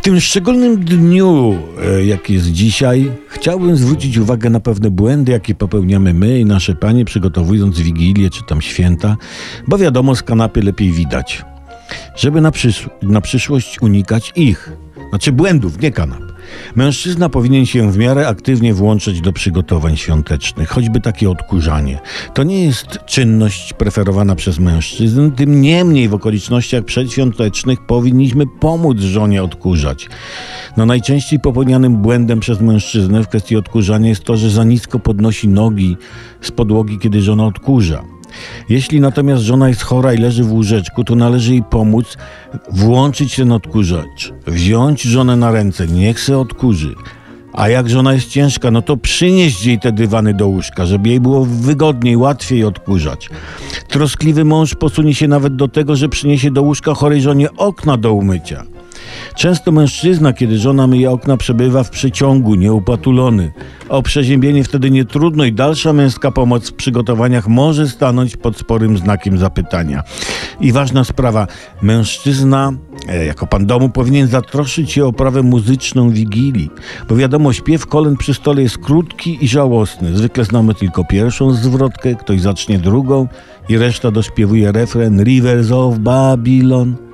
W tym szczególnym dniu, e, jaki jest dzisiaj, chciałbym zwrócić uwagę na pewne błędy, jakie popełniamy my i nasze panie, przygotowując Wigilię czy tam święta, bo wiadomo, z kanapy lepiej widać. Żeby na, przysz- na przyszłość unikać ich, znaczy błędów, nie kanap. Mężczyzna powinien się w miarę aktywnie włączyć do przygotowań świątecznych, choćby takie odkurzanie. To nie jest czynność preferowana przez mężczyzn, tym niemniej w okolicznościach przedświątecznych powinniśmy pomóc żonie odkurzać. No najczęściej popełnianym błędem przez mężczyznę w kwestii odkurzania jest to, że za nisko podnosi nogi z podłogi, kiedy żona odkurza. Jeśli natomiast żona jest chora i leży w łóżeczku, to należy jej pomóc włączyć ten odkurzacz, wziąć żonę na ręce, niech se odkurzy. A jak żona jest ciężka, no to przynieść jej te dywany do łóżka, żeby jej było wygodniej, łatwiej odkurzać. Troskliwy mąż posunie się nawet do tego, że przyniesie do łóżka chorej żonie okna do umycia. Często mężczyzna, kiedy żona myje okna, przebywa w przeciągu, nieupatulony. O przeziębienie wtedy nie trudno i dalsza męska pomoc w przygotowaniach może stanąć pod sporym znakiem zapytania. I ważna sprawa, mężczyzna, e, jako pan domu, powinien zatroszyć się o oprawę muzyczną Wigilii. Bo wiadomo, śpiew kolen przy stole jest krótki i żałosny. Zwykle znamy tylko pierwszą zwrotkę, ktoś zacznie drugą i reszta dośpiewuje refren Rivers of Babylon.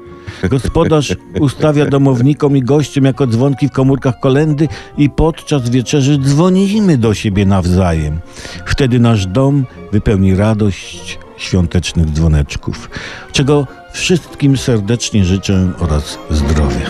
Gospodarz ustawia domownikom i gościom jako dzwonki w komórkach kolendy i podczas wieczerzy dzwonimy do siebie nawzajem. Wtedy nasz dom wypełni radość świątecznych dzwoneczków, czego wszystkim serdecznie życzę oraz zdrowia.